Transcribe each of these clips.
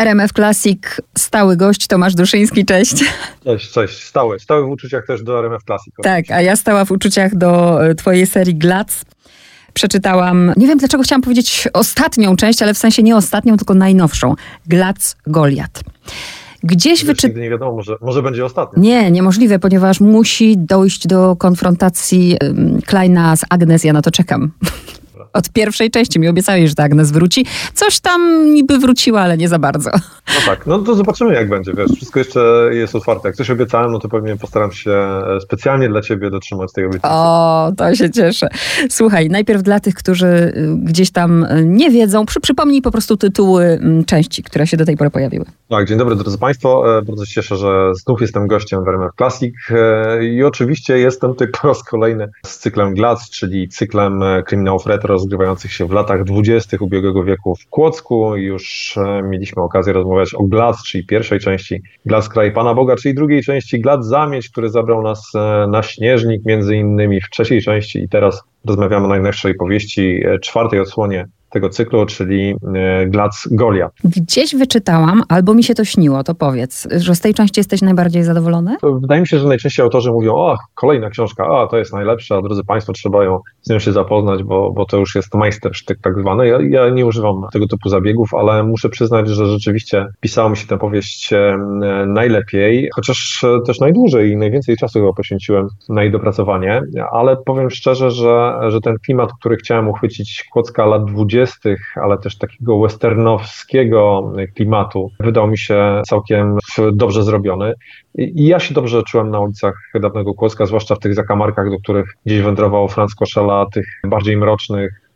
RMF Classic, stały gość Tomasz Duszyński, cześć. Cześć, cześć, stały, stały w uczuciach też do RMF Classic. Tak, a ja stała w uczuciach do e, twojej serii Glac. Przeczytałam, nie wiem dlaczego chciałam powiedzieć ostatnią część, ale w sensie nie ostatnią, tylko najnowszą. Glac Goliat. Gdzieś wyczytałam. Nie wiadomo, może, może będzie ostatnia. Nie, niemożliwe, ponieważ musi dojść do konfrontacji Kleina z Agnes. Ja na to czekam od pierwszej części. Mi obiecałeś, że ta Agnes wróci. Coś tam niby wróciła, ale nie za bardzo. No tak, no to zobaczymy jak będzie, wiesz, wszystko jeszcze jest otwarte. Jak coś obiecałem, no to pewnie postaram się e, specjalnie dla ciebie dotrzymać tej obietnicy. O, to się cieszę. Słuchaj, najpierw dla tych, którzy y, gdzieś tam y, nie wiedzą, przy, przypomnij po prostu tytuły mm, części, które się do tej pory pojawiły. Tak, dzień dobry drodzy Państwo. E, bardzo się cieszę, że znów jestem gościem w RMF Classic e, i oczywiście jestem tylko po raz kolejny z cyklem GLAC, czyli cyklem kryminałów retro rozgrywających się w latach dwudziestych ubiegłego wieku w Kłodzku. Już e, mieliśmy okazję rozmawiać o Glac, czyli pierwszej części Glac Kraj Pana Boga, czyli drugiej części Glac Zamieć, który zabrał nas e, na Śnieżnik między innymi w trzeciej części i teraz rozmawiamy o najnowszej powieści, e, czwartej odsłonie tego cyklu, czyli e, Glac Goliat. Gdzieś wyczytałam, albo mi się to śniło, to powiedz, że z tej części jesteś najbardziej zadowolony? Wydaje mi się, że najczęściej autorzy mówią, o, kolejna książka, a to jest najlepsza, drodzy Państwo, trzeba ją z nią się zapoznać, bo, bo to już jest majstersztyk tak zwany. Ja, ja nie używam tego typu zabiegów, ale muszę przyznać, że rzeczywiście pisało mi się tę powieść e, najlepiej, chociaż e, też najdłużej i najwięcej czasu chyba poświęciłem na jej dopracowanie, ale powiem szczerze, że, że ten klimat, który chciałem uchwycić, Kłodzka lat 20 ale też takiego westernowskiego klimatu, wydał mi się całkiem dobrze zrobiony. I ja się dobrze czułem na ulicach dawnego Kłodzka, zwłaszcza w tych zakamarkach, do których gdzieś wędrował Franz Koszela, tych bardziej mrocznych,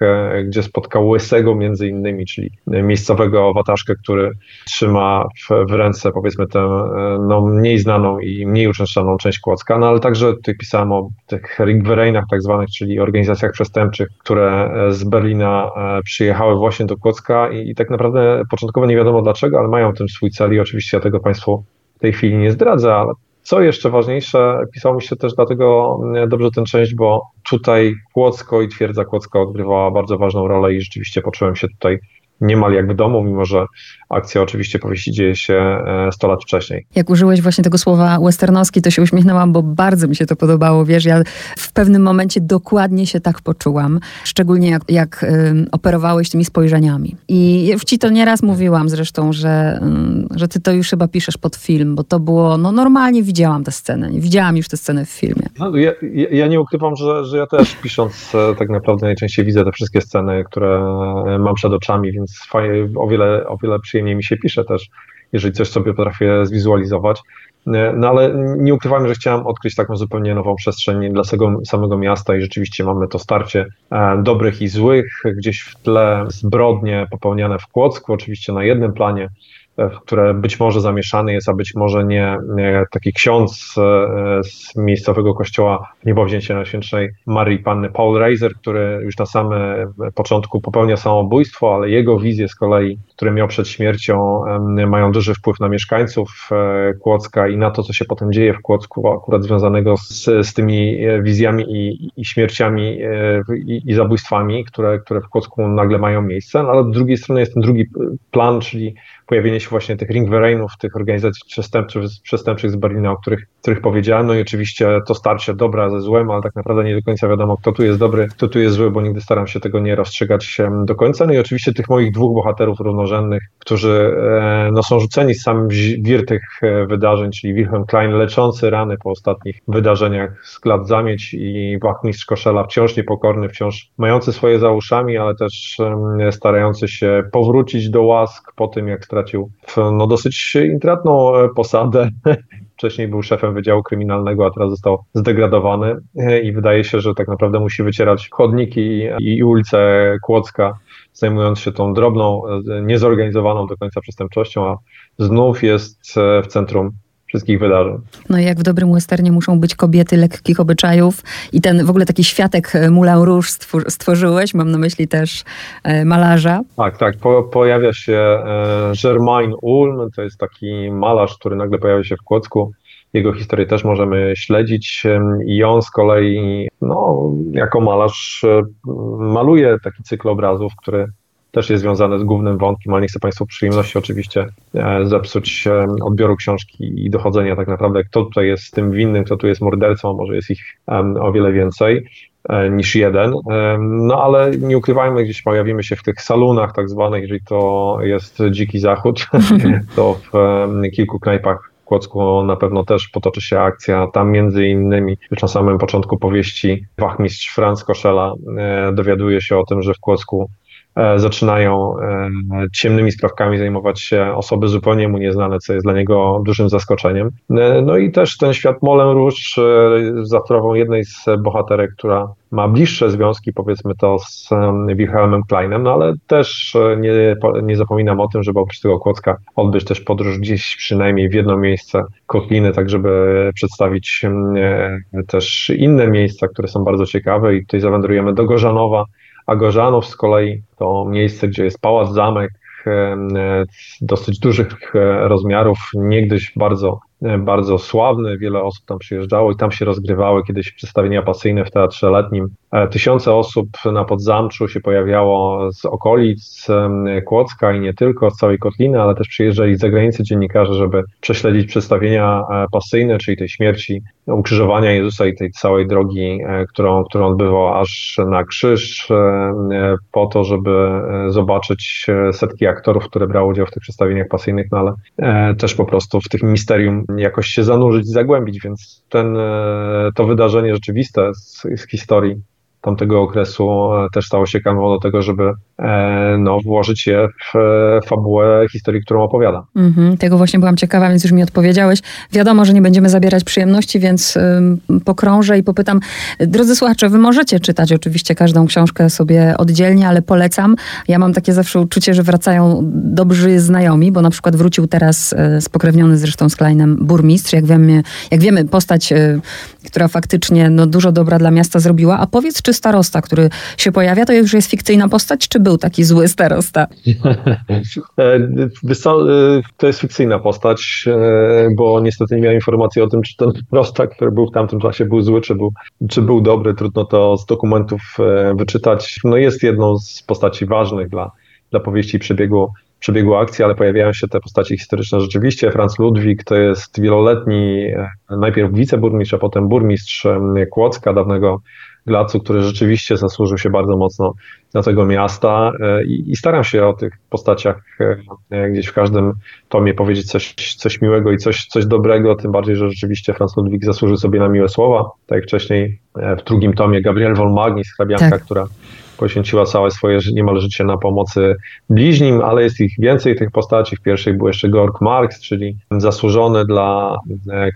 gdzie spotkał Łysego między innymi, czyli miejscowego wataszkę, który trzyma w, w ręce powiedzmy tę e, no, mniej znaną i mniej uczęszczaną część Kłodzka, no ale także tutaj pisałem o tych Ringvereinach tak zwanych, czyli organizacjach przestępczych, które e, z Berlina przyjechały właśnie do Kłodzka i, i tak naprawdę początkowo nie wiadomo dlaczego, ale mają ten swój cel i oczywiście ja tego Państwu w tej chwili nie zdradzę, ale co jeszcze ważniejsze, pisało mi się też dlatego mm, dobrze tę część, bo tutaj Kłodzko i twierdza Kłodzka odgrywała bardzo ważną rolę i rzeczywiście poczułem się tutaj niemal jak w domu, mimo że akcja oczywiście powieści dzieje się 100 e, lat wcześniej. Jak użyłeś właśnie tego słowa westernowski, to się uśmiechnęłam, bo bardzo mi się to podobało. Wiesz, ja w pewnym momencie dokładnie się tak poczułam, szczególnie jak, jak operowałeś tymi spojrzeniami. I ci to nieraz mówiłam zresztą, że, że ty to już chyba piszesz pod film, bo to było, no normalnie widziałam tę scenę, nie widziałam już tę scenę w filmie. No, ja, ja, nie ukrywam, że, że ja też pisząc e, tak naprawdę najczęściej widzę te wszystkie sceny, które mam przed oczami, więc fajnie, o wiele, o wiele przyjemniej mi się pisze też, jeżeli coś sobie potrafię zwizualizować. No ale nie ukrywajmy, że chciałem odkryć taką zupełnie nową przestrzeń dla samego miasta i rzeczywiście mamy to starcie e, dobrych i złych, gdzieś w tle zbrodnie popełniane w Kłodzku, oczywiście na jednym planie, które być może zamieszany jest, a być może nie, nie taki ksiądz e, z miejscowego kościoła niebowzięcia Najświętszej Marii Panny. Paul Reiser, który już na samym początku popełnia samobójstwo, ale jego wizje z kolei, które miał przed śmiercią, mają duży wpływ na mieszkańców e, Kłodzka i na to, co się potem dzieje w Kłodzku, akurat związanego z, z tymi e, wizjami i, i śmierciami i, i zabójstwami, które, które w Kłodzku nagle mają miejsce, no, ale z drugiej strony jest ten drugi plan, czyli pojawienie się właśnie tych ringvereinów, tych organizacji przestępczych, przestępczych z Berlina, o których, których powiedziałem. No i oczywiście to starcie dobra ze złem, ale tak naprawdę nie do końca wiadomo, kto tu jest dobry, kto tu jest zły, bo nigdy staram się tego nie rozstrzygać do końca. No i oczywiście tych moich dwóch bohaterów równorzędnych, którzy e, no, są rzuceni z samym wir tych e, wydarzeń, czyli Wilhelm Klein leczący rany po ostatnich wydarzeniach z Glad Zamieć i wachmistrz Koszela wciąż niepokorny, wciąż mający swoje za uszami, ale też starający się powrócić do łask po tym, jak stracił no, dosyć intratną e, posadę. Wcześniej był szefem Wydziału Kryminalnego, a teraz został zdegradowany. E, i wydaje się, że tak naprawdę musi wycierać chodniki i ulice Kłodzka, zajmując się tą drobną, e, niezorganizowaną do końca przestępczością, a znów jest w centrum wszystkich wydarzeń. No i jak w dobrym westernie muszą być kobiety lekkich obyczajów i ten w ogóle taki światek e, Moulin Rouge stworzyłeś, mam na myśli też e, malarza. Tak, tak, po, pojawia się e, Germain Ulm, to jest taki malarz, który nagle pojawia się w Kłodzku. Jego historię też możemy śledzić i on z kolei, no, jako malarz maluje taki cykl obrazów, który też jest związane z głównym wątkiem, ale nie chcę Państwu przyjemności oczywiście e, zepsuć e, odbioru książki i dochodzenia tak naprawdę, kto tutaj jest tym winnym, kto tu jest mordercą, może jest ich o wiele więcej niż jeden. No ale nie ukrywajmy, gdzieś pojawimy się w tych salonach tak zwanych, jeżeli to jest dziki zachód, to w kilku knajpach w Kłodzku na pewno też potoczy się akcja. Tam między innymi już na samym początku powieści wachmistrz Franz Koszela e, dowiaduje się o tym, że w Kłodzku E, zaczynają e, ciemnymi sprawkami zajmować się osoby zupełnie mu nieznane, co jest dla niego dużym zaskoczeniem. E, no i też ten świat Molen Rouge za sprawą jednej z bohaterek, która ma bliższe związki, powiedzmy to, z Wilhelmem Kleinem, no ale też nie, nie zapominam o tym, żeby oprócz tego Kłodzka odbyć też podróż gdzieś przynajmniej w jedno miejsce Kotliny, tak żeby przedstawić też inne miejsca, które są bardzo ciekawe i tutaj zawędrujemy do Gorzanowa, a Gorzanów z kolei to miejsce, gdzie jest pałac, zamek, dosyć dużych e, rozmiarów, niegdyś bardzo E, bardzo sławny, wiele osób tam przyjeżdżało i tam się rozgrywały kiedyś przedstawienia pasyjne w Teatrze Letnim. E, tysiące osób na Podzamczu się pojawiało z okolic Kłodzka i nie tylko, z całej Kotliny, ale też przyjeżdżali z zagranicy dziennikarze, żeby prześledzić przedstawienia e, pasyjne, czyli tej śmierci, ukrzyżowania Jezusa i tej całej drogi, którą, którą odbywał aż na krzyż, po to, żeby zobaczyć setki aktorów, które brały udział w tych przedstawieniach pasyjnych, no ale też po prostu w tych misterium jakoś się zanurzyć, zagłębić, więc ten, e, to wydarzenie rzeczywiste z, z historii tamtego okresu e, też stało się kanwą do tego, żeby e, no, włożyć je w fabułę historii, którą opowiada. Mhm, tego właśnie byłam ciekawa, więc już mi odpowiedziałeś. Wiadomo, że nie będziemy zabierać przyjemności, więc pokrążę i popytam. Drodzy słuchacze, wy możecie czytać oczywiście każdą książkę sobie oddzielnie, ale polecam. Ja mam takie zawsze uczucie, że wracają dobrzy znajomi, bo na przykład wrócił teraz spokrewniony zresztą z Kleinem burmistrz. Jak wiemy, jak wiemy postać, która faktycznie no, dużo dobra dla miasta zrobiła. A powiedz, czy starosta, który się pojawia, to już jest fikcyjna postać, czy był taki zły starosta? E, e, to jest fikcyjna postać, e, bo niestety nie miałem informacji o tym, czy ten starosta, który był w tamtym czasie, był zły, czy był, czy był dobry. Trudno to z dokumentów wyczytać. No jest jedną z postaci ważnych dla, dla powieści przebiegu przebiegu akcji, ale pojawiają się te postacie historyczne rzeczywiście. Franz Ludwik to jest wieloletni najpierw wiceburmistrz, a potem burmistrz Kłodzka, dawnego Glacu, który rzeczywiście zasłużył się bardzo mocno dla tego miasta e, i, i staram się o tych postaciach e, gdzieś w każdym tomie powiedzieć coś, coś miłego i coś, coś dobrego, tym bardziej, że rzeczywiście Franz Ludwik zasłużył sobie na miłe słowa. Tak jak wcześniej e, w drugim tomie Gabriel von Magnis, hrabianka, tak. która poświęciła całe swoje niemal życie na pomocy bliźnim, ale jest ich więcej tych postaci. W pierwszej był jeszcze Georg Marx, czyli zasłużony dla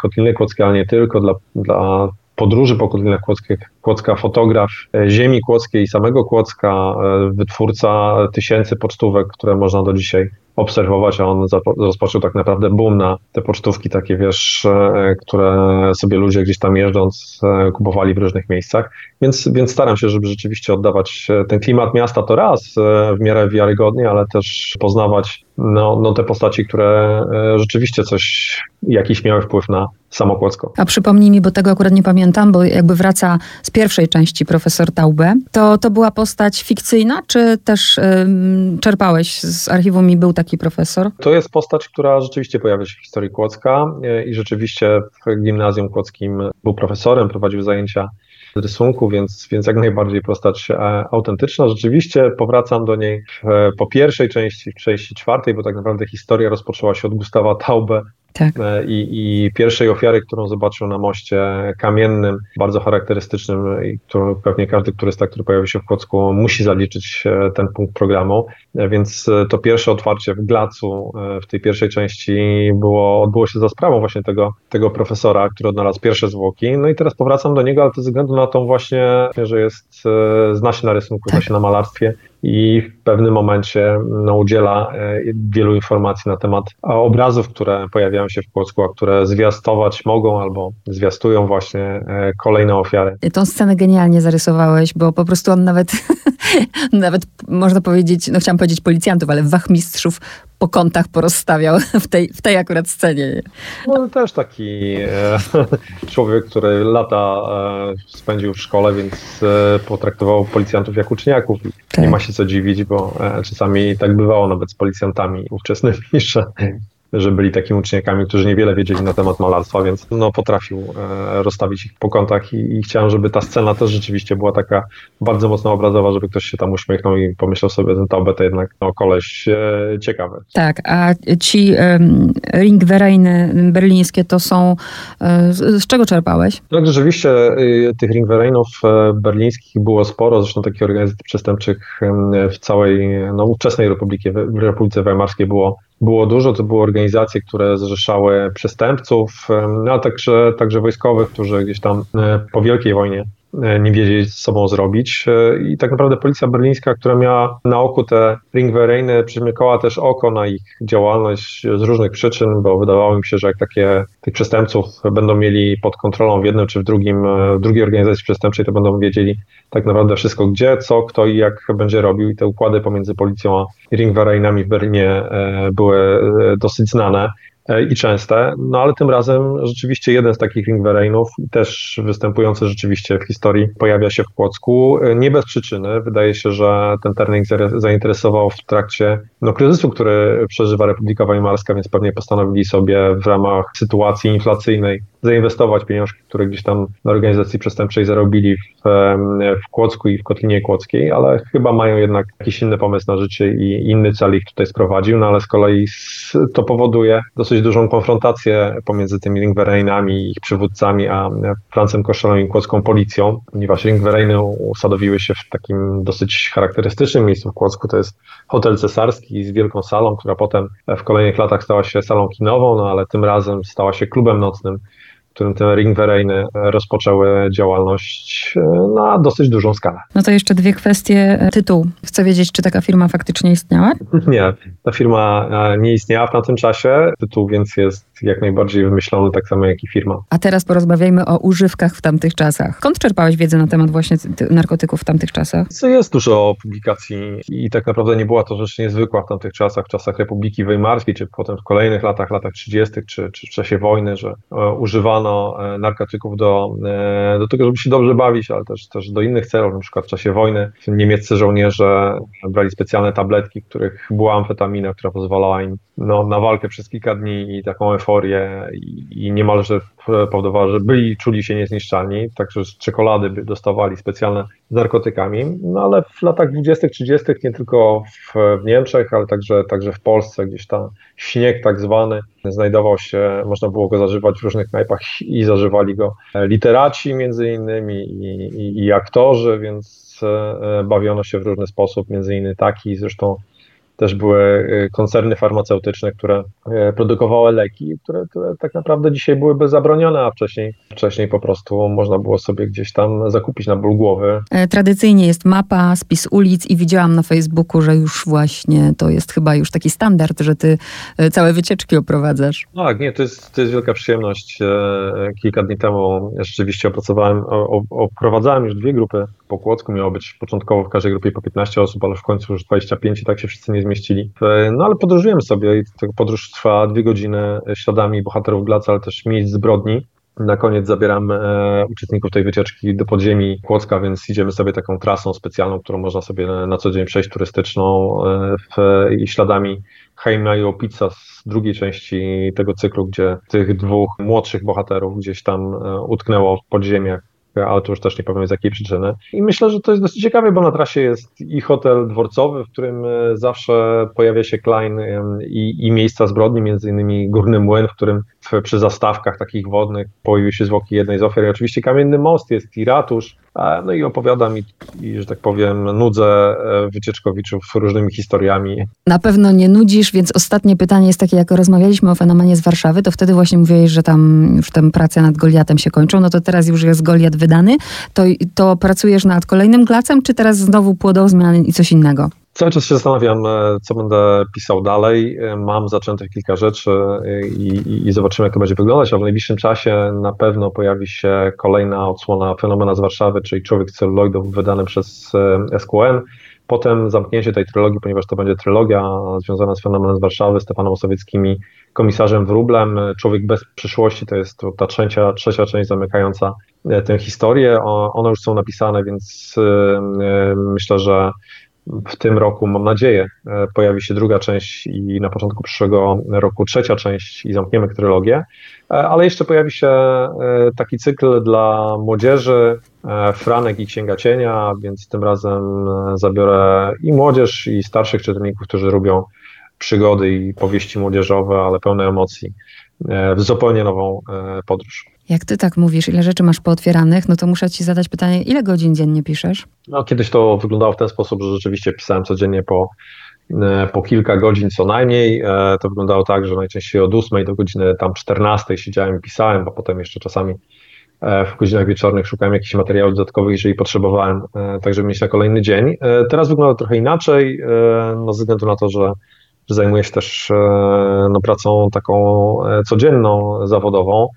Kotliny Kłodzkiej, ale nie tylko, dla, dla podróży po Kotlinach Kłodzkich, Kłodzka fotograf e, ziemi kłodzkiej i samego Kłodzka, e, wytwórca tysięcy pocztówek, które można do dzisiaj obserwować, a on rozpoczął tak naprawdę boom na te pocztówki takie, wiesz, e, które sobie ludzie gdzieś tam jeżdżąc kupowali w różnych miejscach, więc, więc staram się, żeby rzeczywiście oddawać ten klimat miasta to raz w miarę wiarygodnie, ale też poznawać no, no te postaci, które rzeczywiście coś, jakiś miały wpływ na Samokłodzko. A przypomnij mi, bo tego akurat nie pamiętam, bo jakby wraca z pierwszej części profesor Taube, to to była postać fikcyjna, czy też ym, czerpałeś z archiwum i był taki profesor? To jest postać, która rzeczywiście pojawia się w historii Kłodzka e, i rzeczywiście w gimnazjum kłodzkim był profesorem, prowadził zajęcia rysunku, więc, więc jak najbardziej postać e, autentyczna. Rzeczywiście powracam do niej po pierwszej części, w części czwartej, bo tak naprawdę historia rozpoczęła się od Gustawa Taube, tak. E, I, I, pierwszej ofiary, którą zobaczył na moście kamiennym, bardzo charakterystycznym i którą pewnie każdy turysta, który pojawi się w Kłodzku, musi zaliczyć e, ten punkt programu. E, więc to pierwsze otwarcie w Glacu w tej pierwszej części było, odbyło się za sprawą właśnie tego, tego profesora, który odnalazł pierwsze zwłoki. No i teraz powracam do niego, ale to ze względu na tą właśnie, że jest, zna się na rysunku, zna się na malarstwie i w pewnym momencie no, udziela e, wielu informacji na temat obrazów, które pojawiają się w Polsku, a które zwiastować mogą albo zwiastują właśnie e, kolejne ofiary. Tą scenę genialnie zarysowałeś, bo po prostu on nawet, nawet można powiedzieć, no chciałam powiedzieć policjantów, ale wachmistrzów po kątach porozstawiał w tej, w tej akurat scenie. No też taki e, człowiek, który lata e, spędził w szkole, więc e, potraktował policjantów jak uczniaków. Tak. Nie ma się co dziwić, bo e, czasami tak bywało nawet z policjantami ówczesnymi, że że byli takimi uczniakami, którzy niewiele wiedzieli na temat malarstwa, więc no, potrafił e, rozstawić ich po kątach i, i, chciałem, żeby ta scena też rzeczywiście była taka bardzo mocno obrazowa, żeby ktoś się tam uśmiechnął i pomyślał sobie, ten Taube to jednak no, koleś e, ciekawy. Tak, a ci ringwereiny berlińskie to są, e, z, z, czego czerpałeś? No rzeczywiście y, tych ringwereinów e, berlińskich było sporo, zresztą takich organizacji przestępczych w całej no, ówczesnej Republice, w Republice Weimarskiej było było dużo. To były organizacje, które zrzeszały przestępców, no, ale także, także wojskowych, którzy gdzieś tam e, po Wielkiej Wojnie nie wiedzieli z sobą zrobić. E, I tak naprawdę policja berlińska, która miała na oku te ringwereiny, przymykała też oko na ich działalność z różnych przyczyn, bo wydawało mi się, że jak takie tych przestępców będą mieli pod kontrolą w jednym czy w drugim, e, w drugiej organizacji przestępczej, to będą wiedzieli tak naprawdę wszystko gdzie, co, kto i jak będzie robił. I te układy pomiędzy policją a ringwereinami w Berlinie były dosyć znane. E, i częste, no ale tym razem rzeczywiście jeden z takich ringwereinów, też występujący rzeczywiście w historii, pojawia się w Płocku. E, nie bez przyczyny. Wydaje się, że ten termin zainteresował w trakcie no, kryzysu, który przeżywa Republika Weimarska, więc pewnie postanowili sobie w ramach sytuacji inflacyjnej zainwestować pieniążki, które gdzieś tam na organizacji przestępczej zarobili w, w Kłodzku i w Kotlinie Kłodzkiej, ale chyba mają jednak jakiś inny pomysł na życie i inny cel ich tutaj sprowadził, no ale z kolei to powoduje dosyć dużą konfrontację pomiędzy tymi ringwereinami ich przywódcami, a Francem Koszalą i kłodzką policją, ponieważ ringwereiny usadowiły się w takim dosyć charakterystycznym miejscu w Kłodzku, to jest hotel cesarski z wielką salą, która potem w kolejnych latach stała się salą kinową, no ale tym razem stała się klubem nocnym którym te ringwereiny rozpoczęły działalność e, na dosyć dużą skalę. No to jeszcze dwie kwestie. Tytuł. Chcę wiedzieć, czy taka firma faktycznie istniała? Nie, ta firma e, nie istniała w tamtym czasie. Tytuł więc jest jak najbardziej wymyślony, tak samo jak i firma. A teraz porozmawiajmy o używkach w tamtych czasach. Skąd czerpałeś wiedzę na temat właśnie narkotyków w tamtych czasach? Jest dużo publikacji i tak naprawdę nie była to rzecz niezwykła w tamtych czasach, w czasach Republiki Weimarskiej, czy potem w kolejnych latach, latach 30., czy, czy w czasie wojny, że e, używano e, narkotyków do, e, do tego, żeby się dobrze bawić, ale też, też do innych celów, na przykład w czasie wojny niemieccy żołnierze brali specjalne tabletki, w których była amfetamina, która pozwalała im no, na walkę przez kilka dni i taką euforię i, i niemalże powodowała, że byli, czuli się niezniszczalni, także czekolady dostawali specjalne z narkotykami, no ale w latach 20., 30., nie tylko w, w Niemczech, ale także, także w Polsce, gdzieś tam śnieg tak zwany znajdował się, można było go zażywać w różnych knajpach i zażywali go literaci między innymi i, i, i aktorzy, więc e, bawiono się w różny sposób, między innymi taki, zresztą też były y, koncerny farmaceutyczne, które y, produkowały leki, które, które tak naprawdę dzisiaj byłyby zabronione, a wcześniej, wcześniej po prostu można było sobie gdzieś tam zakupić na ból głowy. E, tradycyjnie jest mapa, spis ulic i widziałam na Facebooku, że już właśnie to jest chyba już taki standard, że ty e, całe wycieczki oprowadzasz. Tak, nie, to jest, to jest wielka przyjemność. E, kilka dni temu rzeczywiście opracowałem, oprowadzałem już dwie grupy po Kłodzku. Miało być początkowo w każdej grupie po 15 osób, ale w końcu już 25 i tak się wszyscy nie zmieścili. No ale podróżujemy sobie i podróż trwa dwie godziny śladami bohaterów Glaca, ale też miejsc zbrodni. Na koniec zabieram e, uczestników tej wycieczki do podziemi Kłodzka, więc idziemy sobie taką trasą specjalną, którą można sobie na, na co dzień przejść turystyczną e, w, i śladami Heima i Opica z drugiej części tego cyklu, gdzie tych dwóch młodszych bohaterów gdzieś tam e, utknęło w podziemiach ale to już też nie powiem z jakiej przyczyny. I myślę, że to jest dosyć ciekawe, bo na trasie jest i hotel dworcowy, w którym e, zawsze pojawia się Klein i, i miejsca zbrodni, między innymi Górny Młyn, w którym przy zastawkach takich wodnych pojawiły się zwłoki jednej z ofiar. I oczywiście Kamienny Most jest i ratusz, no i opowiadam i, i, że tak powiem, nudzę e, wycieczkowiczów różnymi historiami. Na pewno nie nudzisz, więc ostatnie pytanie jest takie, jak rozmawialiśmy o fenomenie z Warszawy, to wtedy właśnie mówiłeś, że tam już tam prace nad Goliatem się kończą, no to teraz już jest Goliat wydany, to, to pracujesz nad kolejnym glacem, czy teraz znowu płodozmian i coś innego? Cały czas się zastanawiam, e, co będę pisał dalej. E, mam zaczętych kilka rzeczy e, i, i, zobaczymy, jak to będzie wyglądać, ale w najbliższym czasie na pewno pojawi się kolejna odsłona fenomena z Warszawy, czyli Człowiek celuloidów wydany przez SQN. Potem zamknięcie tej trylogii, ponieważ to będzie trylogia związana z fenomenem z Warszawy, Stefanem Osowieckimi, komisarzem Wróblem. Człowiek bez przyszłości to jest ta trzecia, trzecia część zamykająca tę historię. One już są napisane, więc myślę, że w tym roku, mam nadzieję, e, pojawi się druga część i na początku przyszłego roku trzecia część i zamkniemy trylogię. E, ale jeszcze pojawi się e, taki cykl dla młodzieży, Franek i Księga Cienia, więc tym razem zabiorę i młodzież, i starszych czytelników, którzy lubią przygody i powieści młodzieżowe, ale pełne emocji, w zupełnie nową podróż. Jak ty tak mówisz, ile rzeczy masz pootwieranych, no to muszę ci zadać pytanie, ile godzin dziennie piszesz? No, kiedyś to wyglądało w ten sposób, że rzeczywiście pisałem codziennie po, e, po kilka godzin co najmniej. E, to wyglądało tak, że najczęściej od 8 do godziny tam 14 siedziałem i pisałem, a potem jeszcze czasami e, w godzinach wieczornych szukałem jakichś materiałów dodatkowych, jeżeli potrzebowałem, tak żeby mieć na kolejny dzień. Teraz wygląda trochę inaczej, no ze względu na to, że, że zajmuję się też no, pracą taką codzienną, zawodową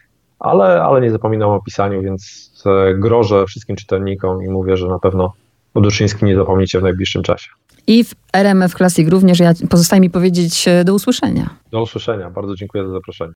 ale, ale nie zapominam o pisaniu, więc e, grożę wszystkim czytelnikom i mówię, że na pewno Buduszyński nie zapomnicie w najbliższym czasie. I w RMF Classic również. Ja, pozostaje mi powiedzieć e, do usłyszenia. Do usłyszenia. Bardzo dziękuję za zaproszenie.